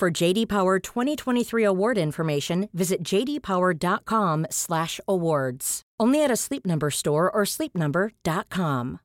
For JD Power 2023 award information, visit jdpower.com/awards. Only at a Sleep Number store or sleepnumber.com.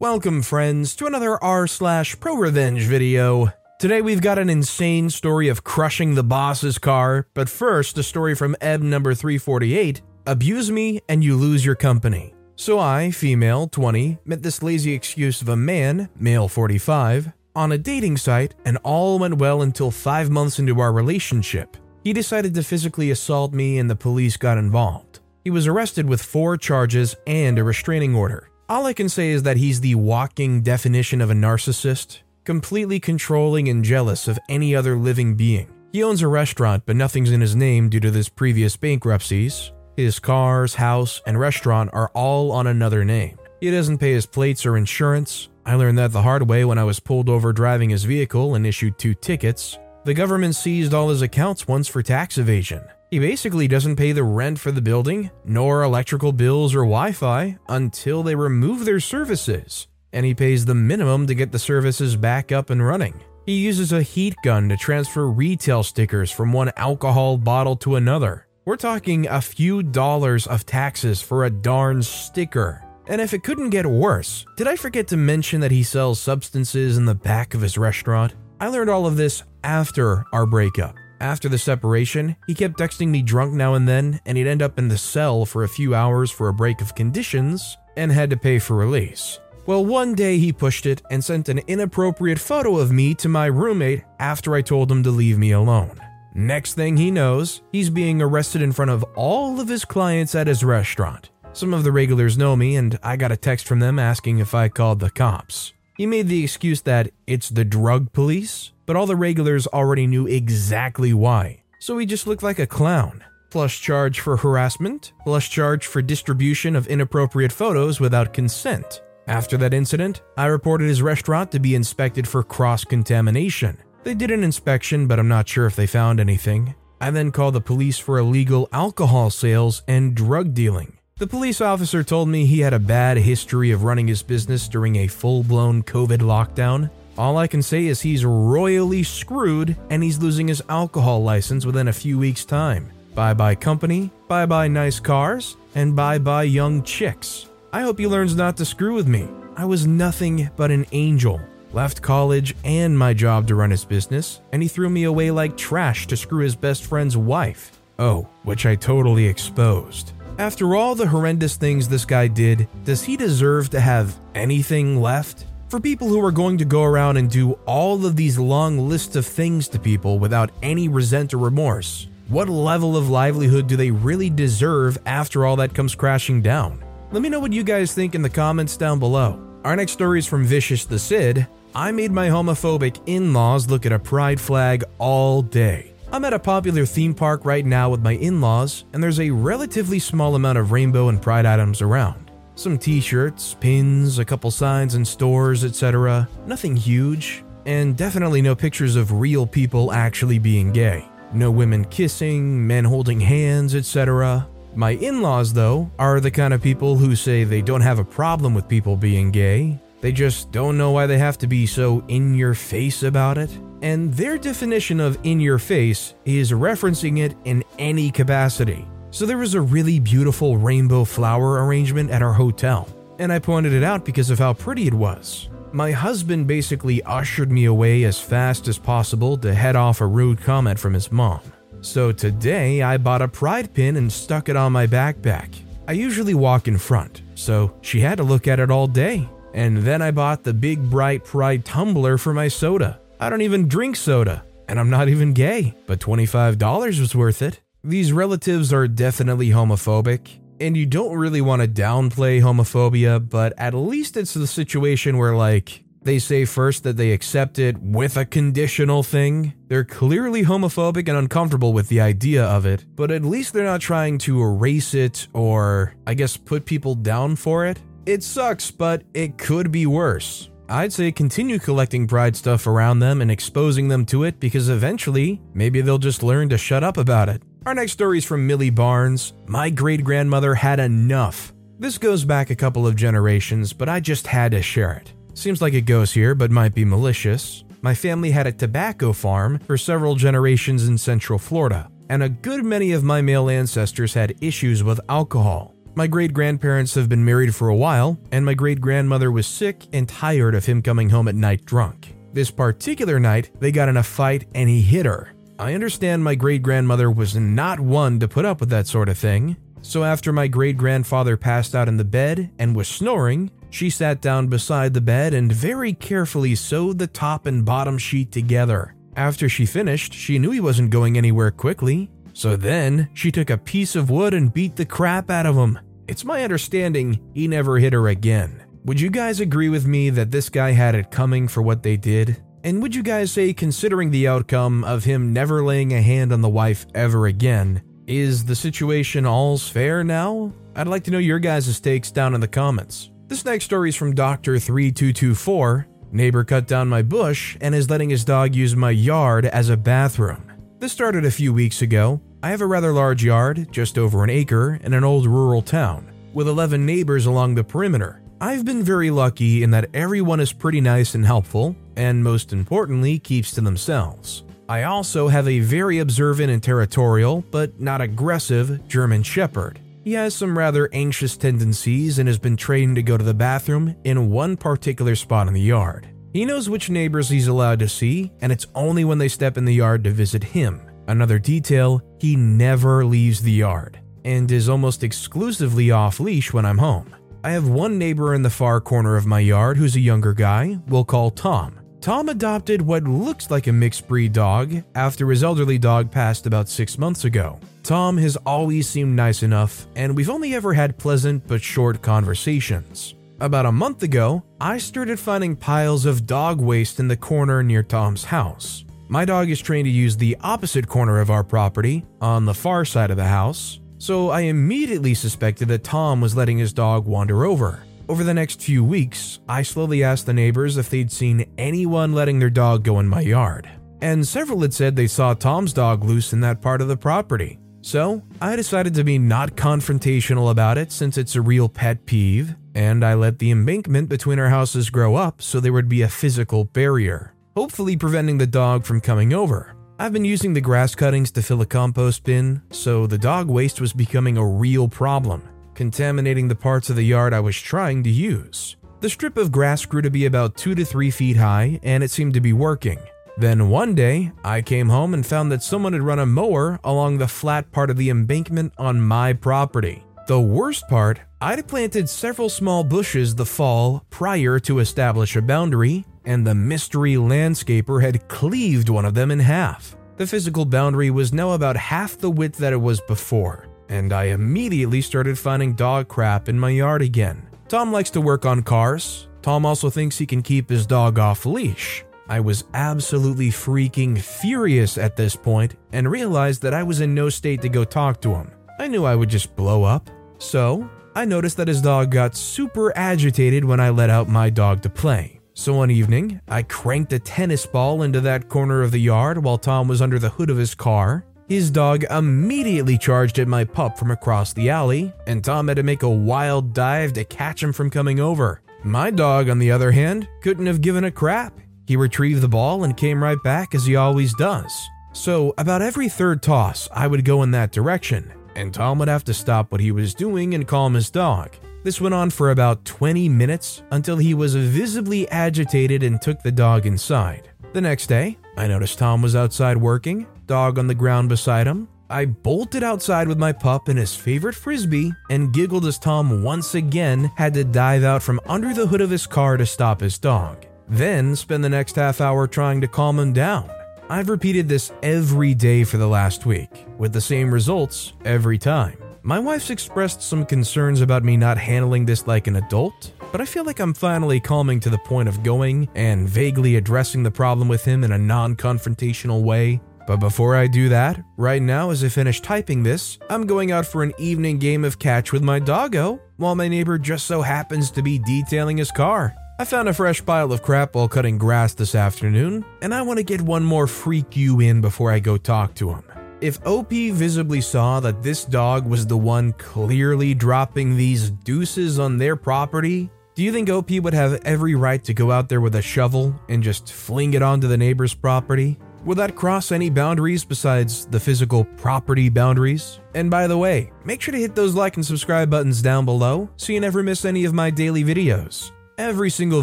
Welcome, friends, to another r slash pro revenge video. Today we've got an insane story of crushing the boss's car, but first, a story from Ebb number 348 Abuse me and you lose your company. So I, female 20, met this lazy excuse of a man, male 45, on a dating site, and all went well until five months into our relationship. He decided to physically assault me, and the police got involved. He was arrested with four charges and a restraining order. All I can say is that he's the walking definition of a narcissist, completely controlling and jealous of any other living being. He owns a restaurant, but nothing's in his name due to his previous bankruptcies. His cars, house, and restaurant are all on another name. He doesn't pay his plates or insurance. I learned that the hard way when I was pulled over driving his vehicle and issued two tickets. The government seized all his accounts once for tax evasion. He basically doesn't pay the rent for the building, nor electrical bills or Wi Fi until they remove their services, and he pays the minimum to get the services back up and running. He uses a heat gun to transfer retail stickers from one alcohol bottle to another. We're talking a few dollars of taxes for a darn sticker. And if it couldn't get worse, did I forget to mention that he sells substances in the back of his restaurant? I learned all of this after our breakup. After the separation, he kept texting me drunk now and then, and he'd end up in the cell for a few hours for a break of conditions and had to pay for release. Well, one day he pushed it and sent an inappropriate photo of me to my roommate after I told him to leave me alone. Next thing he knows, he's being arrested in front of all of his clients at his restaurant. Some of the regulars know me, and I got a text from them asking if I called the cops. He made the excuse that it's the drug police, but all the regulars already knew exactly why, so he just looked like a clown. Plus charge for harassment, plus charge for distribution of inappropriate photos without consent. After that incident, I reported his restaurant to be inspected for cross contamination. They did an inspection, but I'm not sure if they found anything. I then called the police for illegal alcohol sales and drug dealing. The police officer told me he had a bad history of running his business during a full blown COVID lockdown all I can say is he's royally screwed and he's losing his alcohol license within a few weeks' time. Bye bye company, bye bye nice cars, and bye bye young chicks. I hope he learns not to screw with me. I was nothing but an angel. Left college and my job to run his business, and he threw me away like trash to screw his best friend's wife. Oh, which I totally exposed. After all the horrendous things this guy did, does he deserve to have anything left? For people who are going to go around and do all of these long lists of things to people without any resent or remorse, what level of livelihood do they really deserve after all that comes crashing down? Let me know what you guys think in the comments down below. Our next story is from Vicious the Sid. I made my homophobic in laws look at a pride flag all day. I'm at a popular theme park right now with my in laws, and there's a relatively small amount of rainbow and pride items around. Some t shirts, pins, a couple signs in stores, etc. Nothing huge, and definitely no pictures of real people actually being gay. No women kissing, men holding hands, etc. My in laws, though, are the kind of people who say they don't have a problem with people being gay, they just don't know why they have to be so in your face about it. And their definition of in your face is referencing it in any capacity. So there was a really beautiful rainbow flower arrangement at our hotel, and I pointed it out because of how pretty it was. My husband basically ushered me away as fast as possible to head off a rude comment from his mom. So today I bought a pride pin and stuck it on my backpack. I usually walk in front, so she had to look at it all day. And then I bought the big bright pride tumbler for my soda. I don't even drink soda, and I'm not even gay, but $25 was worth it. These relatives are definitely homophobic, and you don't really want to downplay homophobia, but at least it's the situation where, like, They say first that they accept it with a conditional thing. They're clearly homophobic and uncomfortable with the idea of it, but at least they're not trying to erase it or, I guess, put people down for it. It sucks, but it could be worse. I'd say continue collecting pride stuff around them and exposing them to it because eventually, maybe they'll just learn to shut up about it. Our next story is from Millie Barnes. My great grandmother had enough. This goes back a couple of generations, but I just had to share it. Seems like it goes here, but might be malicious. My family had a tobacco farm for several generations in Central Florida, and a good many of my male ancestors had issues with alcohol. My great grandparents have been married for a while, and my great grandmother was sick and tired of him coming home at night drunk. This particular night, they got in a fight and he hit her. I understand my great grandmother was not one to put up with that sort of thing, so after my great grandfather passed out in the bed and was snoring, she sat down beside the bed and very carefully sewed the top and bottom sheet together. After she finished, she knew he wasn't going anywhere quickly, so then she took a piece of wood and beat the crap out of him. It's my understanding he never hit her again. Would you guys agree with me that this guy had it coming for what they did? And would you guys say, considering the outcome of him never laying a hand on the wife ever again, is the situation all's fair now? I'd like to know your guys' takes down in the comments. This next story is from Dr. 3224. Neighbor cut down my bush and is letting his dog use my yard as a bathroom. This started a few weeks ago. I have a rather large yard, just over an acre, in an old rural town, with 11 neighbors along the perimeter. I've been very lucky in that everyone is pretty nice and helpful, and most importantly, keeps to themselves. I also have a very observant and territorial, but not aggressive, German Shepherd. He has some rather anxious tendencies and has been trained to go to the bathroom in one particular spot in the yard. He knows which neighbors he's allowed to see, and it's only when they step in the yard to visit him. Another detail, he never leaves the yard and is almost exclusively off leash when I'm home. I have one neighbor in the far corner of my yard who's a younger guy, we'll call Tom. Tom adopted what looks like a mixed breed dog after his elderly dog passed about six months ago. Tom has always seemed nice enough, and we've only ever had pleasant but short conversations. About a month ago, I started finding piles of dog waste in the corner near Tom's house. My dog is trained to use the opposite corner of our property, on the far side of the house, so I immediately suspected that Tom was letting his dog wander over. Over the next few weeks, I slowly asked the neighbors if they'd seen anyone letting their dog go in my yard, and several had said they saw Tom's dog loose in that part of the property. So, I decided to be not confrontational about it since it's a real pet peeve, and I let the embankment between our houses grow up so there would be a physical barrier hopefully preventing the dog from coming over. I've been using the grass cuttings to fill a compost bin, so the dog waste was becoming a real problem, contaminating the parts of the yard I was trying to use. The strip of grass grew to be about 2 to 3 feet high, and it seemed to be working. Then one day, I came home and found that someone had run a mower along the flat part of the embankment on my property. The worst part, I'd planted several small bushes the fall prior to establish a boundary, and the mystery landscaper had cleaved one of them in half. The physical boundary was now about half the width that it was before, and I immediately started finding dog crap in my yard again. Tom likes to work on cars. Tom also thinks he can keep his dog off leash. I was absolutely freaking furious at this point and realized that I was in no state to go talk to him. I knew I would just blow up. So, I noticed that his dog got super agitated when I let out my dog to play. So one evening, I cranked a tennis ball into that corner of the yard while Tom was under the hood of his car. His dog immediately charged at my pup from across the alley, and Tom had to make a wild dive to catch him from coming over. My dog, on the other hand, couldn't have given a crap. He retrieved the ball and came right back as he always does. So, about every third toss, I would go in that direction, and Tom would have to stop what he was doing and calm his dog. This went on for about 20 minutes until he was visibly agitated and took the dog inside. The next day, I noticed Tom was outside working, dog on the ground beside him. I bolted outside with my pup and his favorite frisbee and giggled as Tom once again had to dive out from under the hood of his car to stop his dog. Then spend the next half hour trying to calm him down. I've repeated this every day for the last week, with the same results every time. My wife's expressed some concerns about me not handling this like an adult, but I feel like I'm finally calming to the point of going and vaguely addressing the problem with him in a non confrontational way. But before I do that, right now as I finish typing this, I'm going out for an evening game of catch with my doggo, while my neighbor just so happens to be detailing his car. I found a fresh pile of crap while cutting grass this afternoon, and I want to get one more freak you in before I go talk to him. If OP visibly saw that this dog was the one clearly dropping these deuces on their property, do you think OP would have every right to go out there with a shovel and just fling it onto the neighbor's property? Would that cross any boundaries besides the physical property boundaries? And by the way, make sure to hit those like and subscribe buttons down below so you never miss any of my daily videos. Every single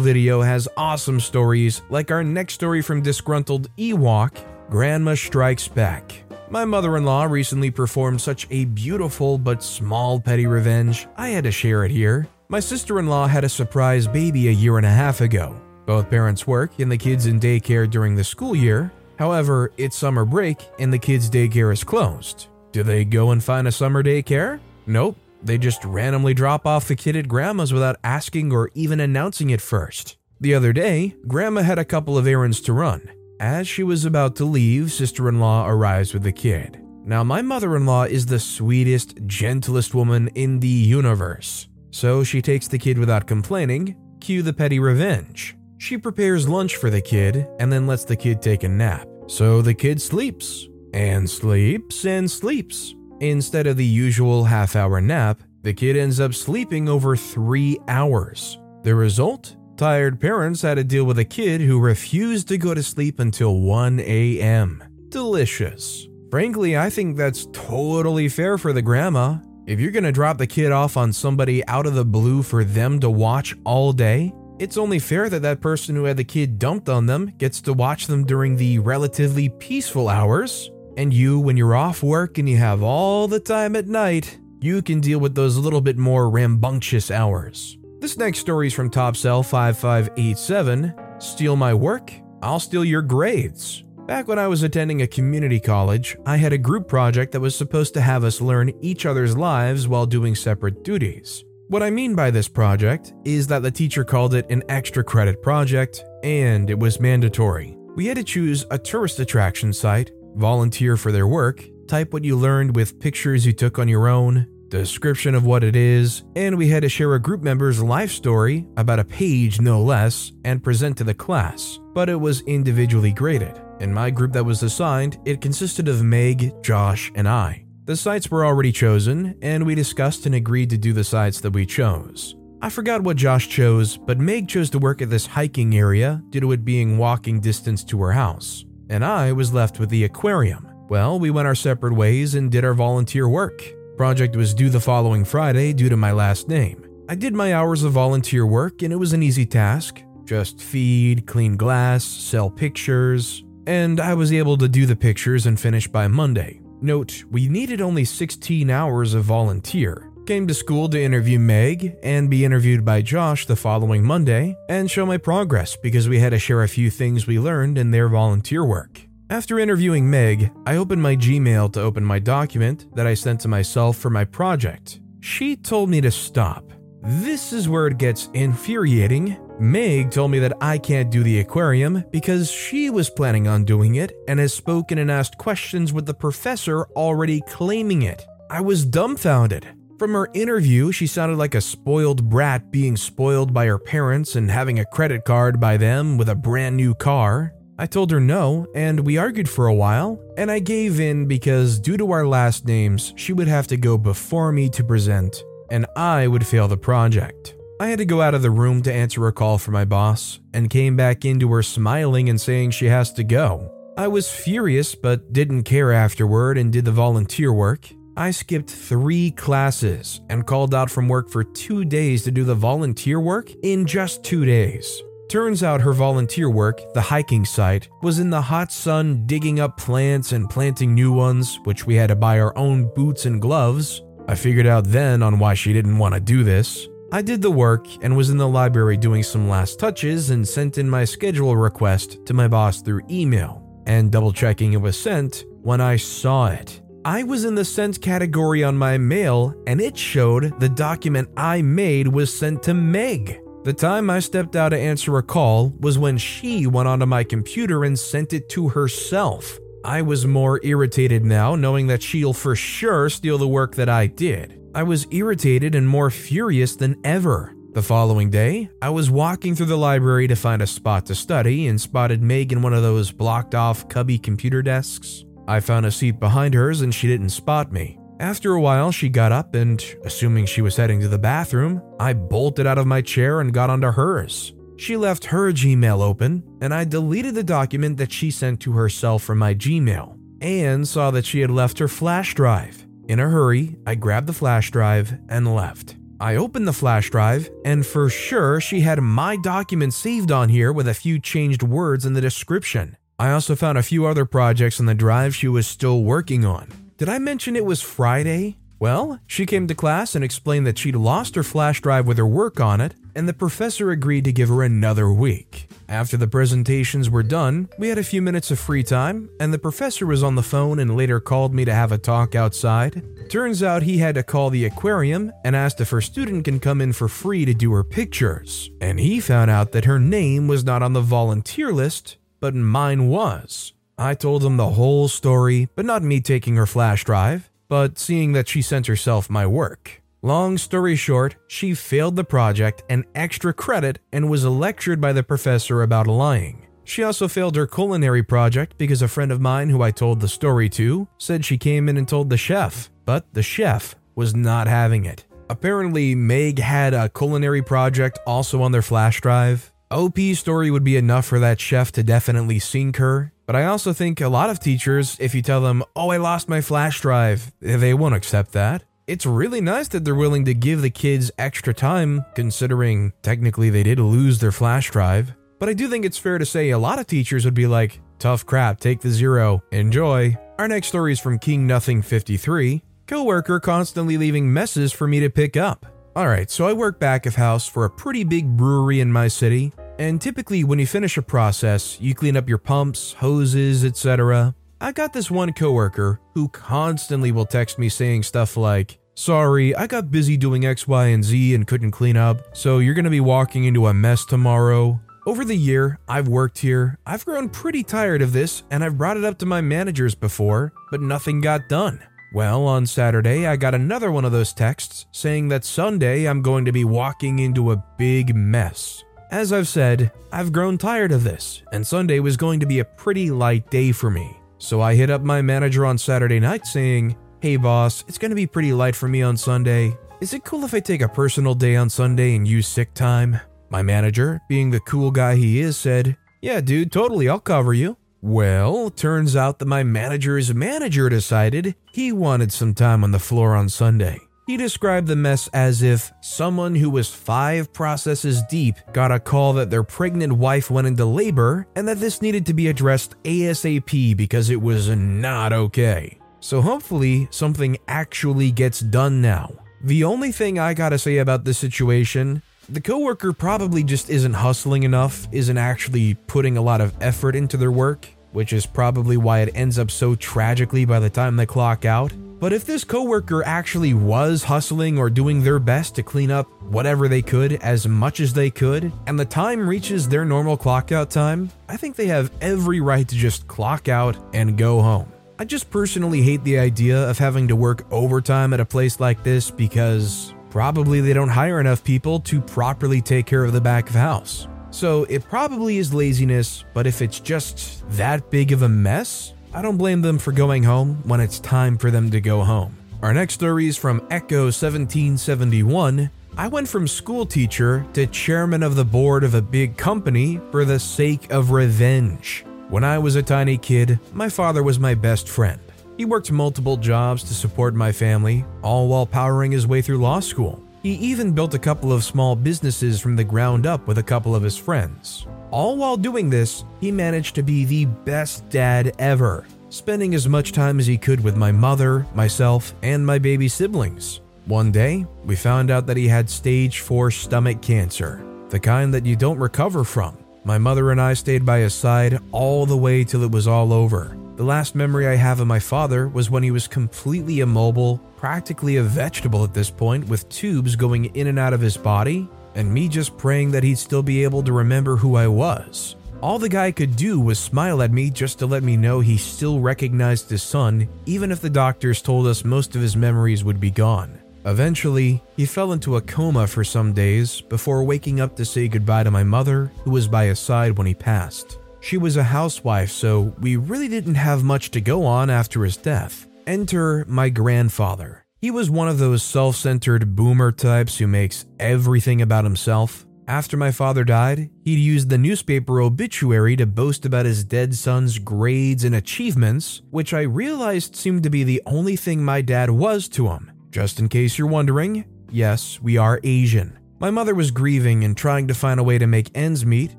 video has awesome stories, like our next story from disgruntled Ewok Grandma Strikes Back. My mother in law recently performed such a beautiful but small petty revenge, I had to share it here. My sister in law had a surprise baby a year and a half ago. Both parents work and the kids in daycare during the school year, However, it's summer break and the kids' daycare is closed. Do they go and find a summer daycare? Nope. They just randomly drop off the kid at grandma's without asking or even announcing it first. The other day, grandma had a couple of errands to run. As she was about to leave, sister in law arrives with the kid. Now, my mother in law is the sweetest, gentlest woman in the universe. So she takes the kid without complaining, cue the petty revenge. She prepares lunch for the kid and then lets the kid take a nap. So the kid sleeps, and sleeps, and sleeps. Instead of the usual half hour nap, the kid ends up sleeping over three hours. The result? Tired parents had to deal with a kid who refused to go to sleep until 1 a.m. Delicious. Frankly, I think that's totally fair for the grandma. If you're gonna drop the kid off on somebody out of the blue for them to watch all day, it's only fair that that person who had the kid dumped on them gets to watch them during the relatively peaceful hours, and you, when you're off work and you have all the time at night, you can deal with those little bit more rambunctious hours. This next story is from TopCell5587 Steal my work? I'll steal your grades. Back when I was attending a community college, I had a group project that was supposed to have us learn each other's lives while doing separate duties. What I mean by this project is that the teacher called it an extra credit project, and it was mandatory. We had to choose a tourist attraction site, volunteer for their work, type what you learned with pictures you took on your own, description of what it is, and we had to share a group member's life story, about a page no less, and present to the class. But it was individually graded. In my group that was assigned, it consisted of Meg, Josh, and I. The sites were already chosen, and we discussed and agreed to do the sites that we chose. I forgot what Josh chose, but Meg chose to work at this hiking area due to it being walking distance to her house, and I was left with the aquarium. Well, we went our separate ways and did our volunteer work. Project was due the following Friday due to my last name. I did my hours of volunteer work and it was an easy task. Just feed, clean glass, sell pictures, and I was able to do the pictures and finish by Monday. Note, we needed only 16 hours of volunteer. Came to school to interview Meg and be interviewed by Josh the following Monday and show my progress because we had to share a few things we learned in their volunteer work. After interviewing Meg, I opened my Gmail to open my document that I sent to myself for my project. She told me to stop. This is where it gets infuriating Meg told me that I can't do the aquarium because she was planning on doing it and has spoken and asked questions with the professor already claiming it. I was dumbfounded. From her interview, she sounded like a spoiled brat being spoiled by her parents and having a credit card by them with a brand new car. I told her no, and we argued for a while, and I gave in because due to our last names, she would have to go before me to present, and I would fail the project. I had to go out of the room to answer a call from my boss and came back into her smiling and saying she has to go. I was furious but didn't care afterward and did the volunteer work. I skipped three classes and called out from work for two days to do the volunteer work in just two days. Turns out her volunteer work, the hiking site, was in the hot sun digging up plants and planting new ones, which we had to buy our own boots and gloves. I figured out then on why she didn't want to do this. I did the work and was in the library doing some last touches and sent in my schedule request to my boss through email, and double checking it was sent when I saw it. I was in the sent category on my mail and it showed the document I made was sent to Meg. The time I stepped out to answer a call was when she went onto my computer and sent it to herself. I was more irritated now, knowing that she'll for sure steal the work that I did. I was irritated and more furious than ever. The following day, I was walking through the library to find a spot to study and spotted Meg in one of those blocked off cubby computer desks. I found a seat behind hers and she didn't spot me. After a while, she got up and, assuming she was heading to the bathroom, I bolted out of my chair and got onto hers. She left her Gmail open, and I deleted the document that she sent to herself from my Gmail, and saw that she had left her flash drive. In a hurry, I grabbed the flash drive and left. I opened the flash drive, and for sure, she had my document saved on here with a few changed words in the description. I also found a few other projects on the drive she was still working on. Did I mention it was Friday? Well, she came to class and explained that she'd lost her flash drive with her work on it, and the professor agreed to give her another week. After the presentations were done, we had a few minutes of free time, and the professor was on the phone and later called me to have a talk outside. Turns out he had to call the aquarium and asked if her student can come in for free to do her pictures, and he found out that her name was not on the volunteer list, but mine was. I told him the whole story, but not me taking her flash drive, but seeing that she sent herself my work. Long story short, she failed the project and extra credit and was lectured by the professor about lying. She also failed her culinary project because a friend of mine who I told the story to said she came in and told the chef, but the chef was not having it. Apparently, Meg had a culinary project also on their flash drive. OP's story would be enough for that chef to definitely sink her, but I also think a lot of teachers, if you tell them, oh, I lost my flash drive, they won't accept that. It's really nice that they're willing to give the kids extra time, considering technically they did lose their flash drive. But I do think it's fair to say a lot of teachers would be like, tough crap, take the zero, enjoy. Our next story is from King Nothing 53. Coworker constantly leaving messes for me to pick up. Alright, so I work back of house for a pretty big brewery in my city, and typically, when you finish a process, you clean up your pumps, hoses, etc. I got this one coworker who constantly will text me saying stuff like, Sorry, I got busy doing X, Y, and Z and couldn't clean up, so you're gonna be walking into a mess tomorrow. Over the year I've worked here, I've grown pretty tired of this and I've brought it up to my managers before, but nothing got done. Well, on Saturday, I got another one of those texts saying that Sunday I'm going to be walking into a big mess. As I've said, I've grown tired of this, and Sunday was going to be a pretty light day for me. So I hit up my manager on Saturday night saying, Hey boss, it's going to be pretty light for me on Sunday. Is it cool if I take a personal day on Sunday and use sick time? My manager, being the cool guy he is, said, Yeah, dude, totally, I'll cover you. Well, turns out that my manager's manager decided he wanted some time on the floor on Sunday. He described the mess as if someone who was five processes deep got a call that their pregnant wife went into labor and that this needed to be addressed ASAP because it was not okay. So hopefully, something actually gets done now. The only thing I gotta say about this situation the coworker probably just isn't hustling enough, isn't actually putting a lot of effort into their work, which is probably why it ends up so tragically by the time they clock out. But if this coworker actually was hustling or doing their best to clean up whatever they could as much as they could, and the time reaches their normal clock out time, I think they have every right to just clock out and go home. I just personally hate the idea of having to work overtime at a place like this because probably they don't hire enough people to properly take care of the back of house. So it probably is laziness, but if it's just that big of a mess, I don't blame them for going home when it's time for them to go home. Our next story is from Echo 1771. I went from school teacher to chairman of the board of a big company for the sake of revenge. When I was a tiny kid, my father was my best friend. He worked multiple jobs to support my family, all while powering his way through law school. He even built a couple of small businesses from the ground up with a couple of his friends. All while doing this, he managed to be the best dad ever, spending as much time as he could with my mother, myself, and my baby siblings. One day, we found out that he had stage 4 stomach cancer, the kind that you don't recover from. My mother and I stayed by his side all the way till it was all over. The last memory I have of my father was when he was completely immobile, practically a vegetable at this point, with tubes going in and out of his body and me just praying that he'd still be able to remember who I was. All the guy could do was smile at me just to let me know he still recognized his son, even if the doctors told us most of his memories would be gone. Eventually, he fell into a coma for some days before waking up to say goodbye to my mother, who was by his side when he passed. She was a housewife, so we really didn't have much to go on after his death. Enter my grandfather. He was one of those self centered boomer types who makes everything about himself. After my father died, he'd used the newspaper obituary to boast about his dead son's grades and achievements, which I realized seemed to be the only thing my dad was to him. Just in case you're wondering, yes, we are Asian. My mother was grieving and trying to find a way to make ends meet,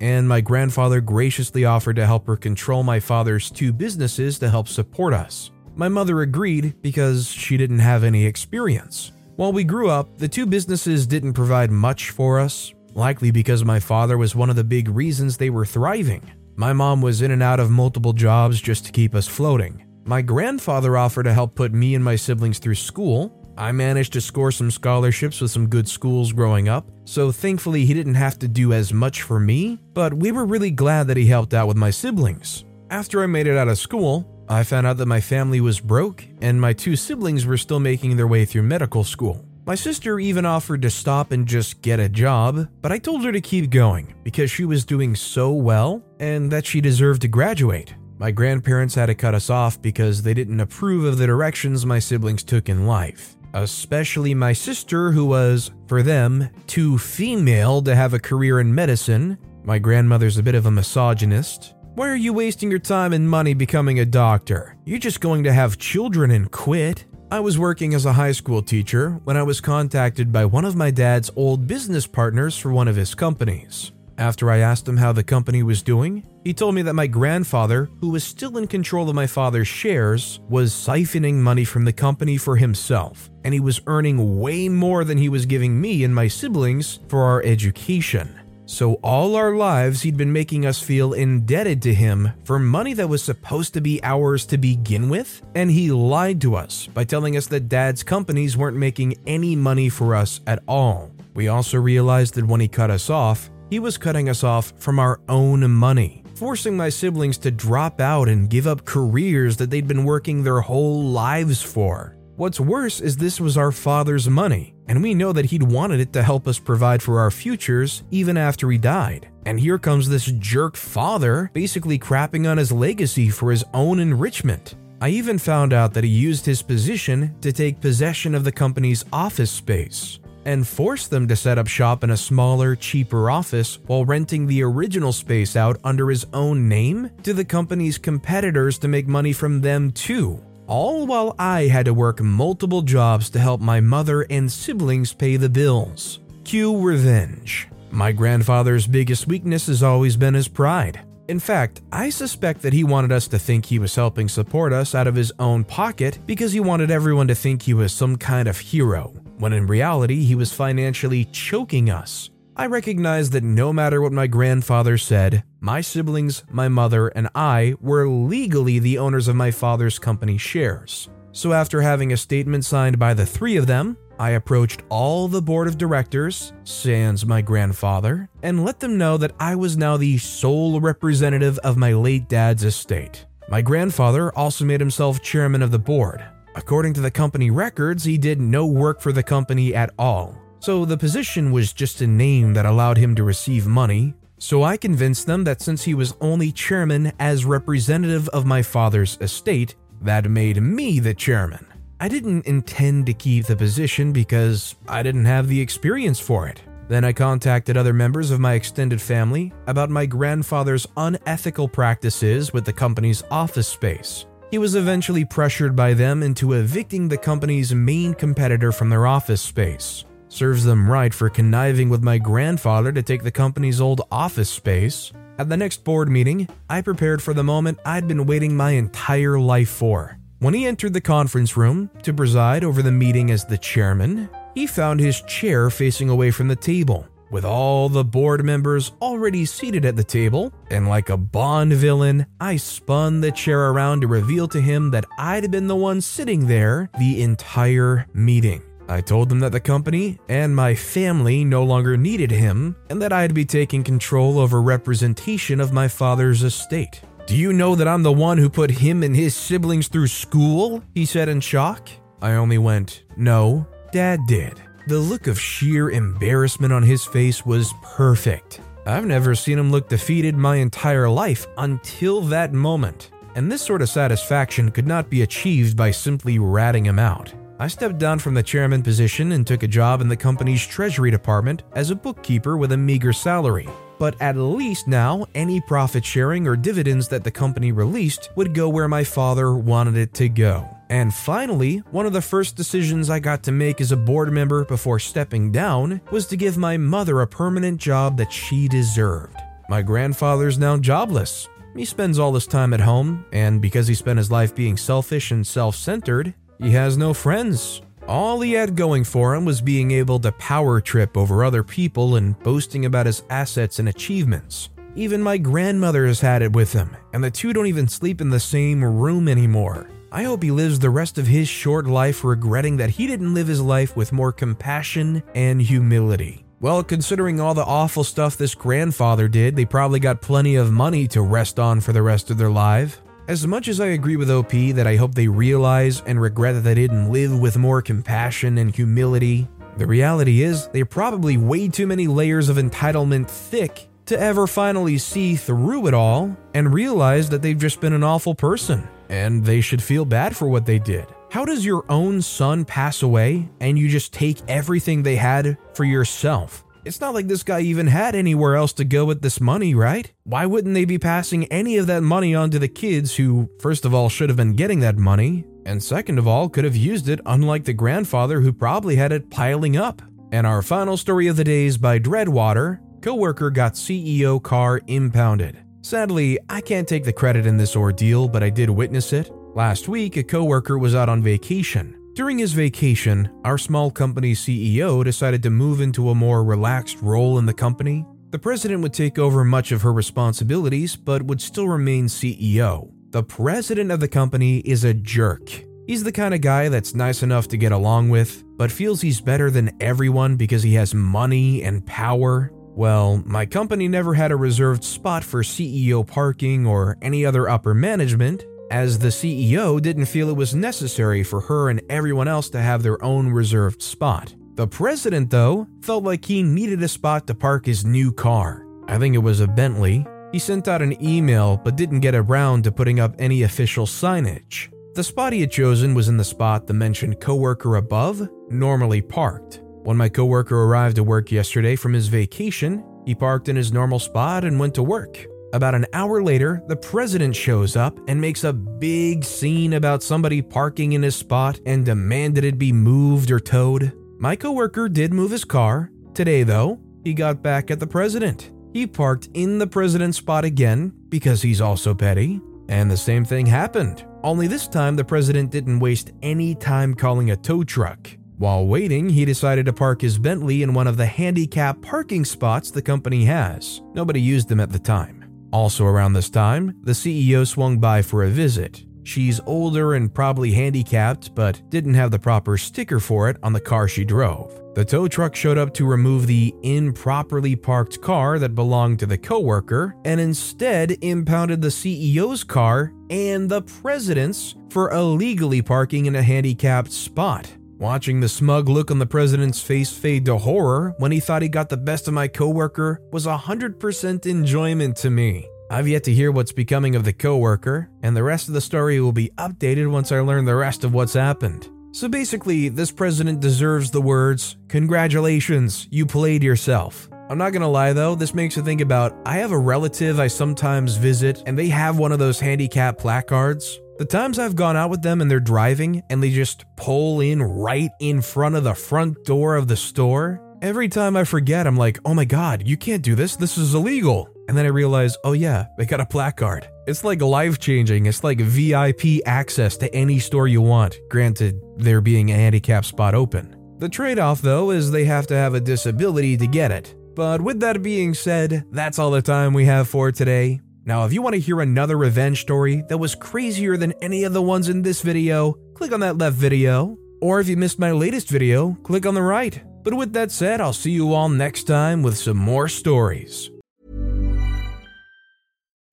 and my grandfather graciously offered to help her control my father's two businesses to help support us. My mother agreed because she didn't have any experience. While we grew up, the two businesses didn't provide much for us, likely because my father was one of the big reasons they were thriving. My mom was in and out of multiple jobs just to keep us floating. My grandfather offered to help put me and my siblings through school, I managed to score some scholarships with some good schools growing up, so thankfully he didn't have to do as much for me, but we were really glad that he helped out with my siblings. After I made it out of school, I found out that my family was broke and my two siblings were still making their way through medical school. My sister even offered to stop and just get a job, but I told her to keep going because she was doing so well and that she deserved to graduate. My grandparents had to cut us off because they didn't approve of the directions my siblings took in life especially my sister, who was, for them, too female to have a career in medicine. My grandmother's a bit of a misogynist. Why are you wasting your time and money becoming a doctor? You're just going to have children and quit. I was working as a high school teacher when I was contacted by one of my dad's old business partners for one of his companies. After I asked him how the company was doing, he told me that my grandfather, who was still in control of my father's shares, was siphoning money from the company for himself, and he was earning way more than he was giving me and my siblings for our education. So, all our lives, he'd been making us feel indebted to him for money that was supposed to be ours to begin with, and he lied to us by telling us that dad's companies weren't making any money for us at all. We also realized that when he cut us off, he was cutting us off from our own money, forcing my siblings to drop out and give up careers that they'd been working their whole lives for. What's worse is this was our father's money, and we know that he'd wanted it to help us provide for our futures even after he died. And here comes this jerk father basically crapping on his legacy for his own enrichment. I even found out that he used his position to take possession of the company's office space and force them to set up shop in a smaller, cheaper office while renting the original space out under his own name to the company's competitors to make money from them too. All while I had to work multiple jobs to help my mother and siblings pay the bills. Cue revenge. My grandfather's biggest weakness has always been his pride. In fact, I suspect that he wanted us to think he was helping support us out of his own pocket because he wanted everyone to think he was some kind of hero when in reality he was financially choking us. I recognized that no matter what my grandfather said, my siblings, my mother, and I were legally the owners of my father's company shares. So, after having a statement signed by the three of them, I approached all the board of directors, sans my grandfather, and let them know that I was now the sole representative of my late dad's estate. My grandfather also made himself chairman of the board, According to the company records, he did no work for the company at all. So the position was just a name that allowed him to receive money. So I convinced them that since he was only chairman as representative of my father's estate, that made me the chairman. I didn't intend to keep the position because I didn't have the experience for it. Then I contacted other members of my extended family about my grandfather's unethical practices with the company's office space. He was eventually pressured by them into evicting the company's main competitor from their office space. Serves them right for conniving with my grandfather to take the company's old office space. At the next board meeting, I prepared for the moment I'd been waiting my entire life for. When he entered the conference room to preside over the meeting as the chairman, he found his chair facing away from the table with all the board members already seated at the table, and like a Bond villain, I spun the chair around to reveal to him that I'd been the one sitting there the entire meeting. I told him that the company and my family no longer needed him and that I'd be taking control over representation of my father's estate. Do you know that I'm the one who put him and his siblings through school? He said in shock. I only went, No, Dad did. The look of sheer embarrassment on his face was perfect. I've never seen him look defeated my entire life until that moment. And this sort of satisfaction could not be achieved by simply ratting him out. I stepped down from the chairman position and took a job in the company's treasury department as a bookkeeper with a meager salary. But at least now, any profit sharing or dividends that the company released would go where my father wanted it to go. And finally, one of the first decisions I got to make as a board member before stepping down was to give my mother a permanent job that she deserved. My grandfather's now jobless. He spends all his time at home, and because he spent his life being selfish and self centered, he has no friends. All he had going for him was being able to power trip over other people and boasting about his assets and achievements. Even my grandmother has had it with him, and the two don't even sleep in the same room anymore. I hope he lives the rest of his short life regretting that he didn't live his life with more compassion and humility. Well, considering all the awful stuff this grandfather did, they probably got plenty of money to rest on for the rest of their life. As much as I agree with OP that I hope they realize and regret that they didn't live with more compassion and humility, the reality is they're probably way too many layers of entitlement thick to ever finally see through it all and realize that they've just been an awful person and they should feel bad for what they did. How does your own son pass away and you just take everything they had for yourself? It's not like this guy even had anywhere else to go with this money, right? Why wouldn't they be passing any of that money on to the kids who, first of all, should have been getting that money, and second of all, could have used it, unlike the grandfather who probably had it piling up? And our final story of the day is by Dreadwater. Coworker got CEO car impounded. Sadly, I can't take the credit in this ordeal, but I did witness it. Last week, a coworker was out on vacation. During his vacation, our small company CEO decided to move into a more relaxed role in the company. The president would take over much of her responsibilities, but would still remain CEO. The president of the company is a jerk. He's the kind of guy that's nice enough to get along with, but feels he's better than everyone because he has money and power. Well, my company never had a reserved spot for CEO parking or any other upper management, as the CEO didn't feel it was necessary for her and everyone else to have their own reserved spot. The president, though, felt like he needed a spot to park his new car. I think it was a Bentley. He sent out an email but didn't get around to putting up any official signage. The spot he had chosen was in the spot the mentioned coworker above normally parked. When my coworker arrived to work yesterday from his vacation, he parked in his normal spot and went to work. About an hour later, the president shows up and makes a big scene about somebody parking in his spot and demanded it be moved or towed. My coworker did move his car. Today, though, he got back at the president. He parked in the president's spot again because he's also petty. And the same thing happened. Only this time, the president didn't waste any time calling a tow truck. While waiting, he decided to park his Bentley in one of the handicap parking spots the company has. Nobody used them at the time. Also, around this time, the CEO swung by for a visit. She's older and probably handicapped, but didn't have the proper sticker for it on the car she drove. The tow truck showed up to remove the improperly parked car that belonged to the coworker and instead impounded the CEO's car and the president's for illegally parking in a handicapped spot. Watching the smug look on the president's face fade to horror when he thought he got the best of my coworker was 100% enjoyment to me. I've yet to hear what's becoming of the coworker, and the rest of the story will be updated once I learn the rest of what's happened. So basically, this president deserves the words, Congratulations, you played yourself. I'm not gonna lie though, this makes me think about I have a relative I sometimes visit, and they have one of those handicap placards. The times I've gone out with them and they're driving and they just pull in right in front of the front door of the store, every time I forget, I'm like, oh my god, you can't do this, this is illegal. And then I realize, oh yeah, they got a placard. It's like life changing. It's like VIP access to any store you want, granted, there being a handicap spot open. The trade off, though, is they have to have a disability to get it. But with that being said, that's all the time we have for today. Now, if you want to hear another revenge story that was crazier than any of the ones in this video, click on that left video. Or if you missed my latest video, click on the right. But with that said, I'll see you all next time with some more stories.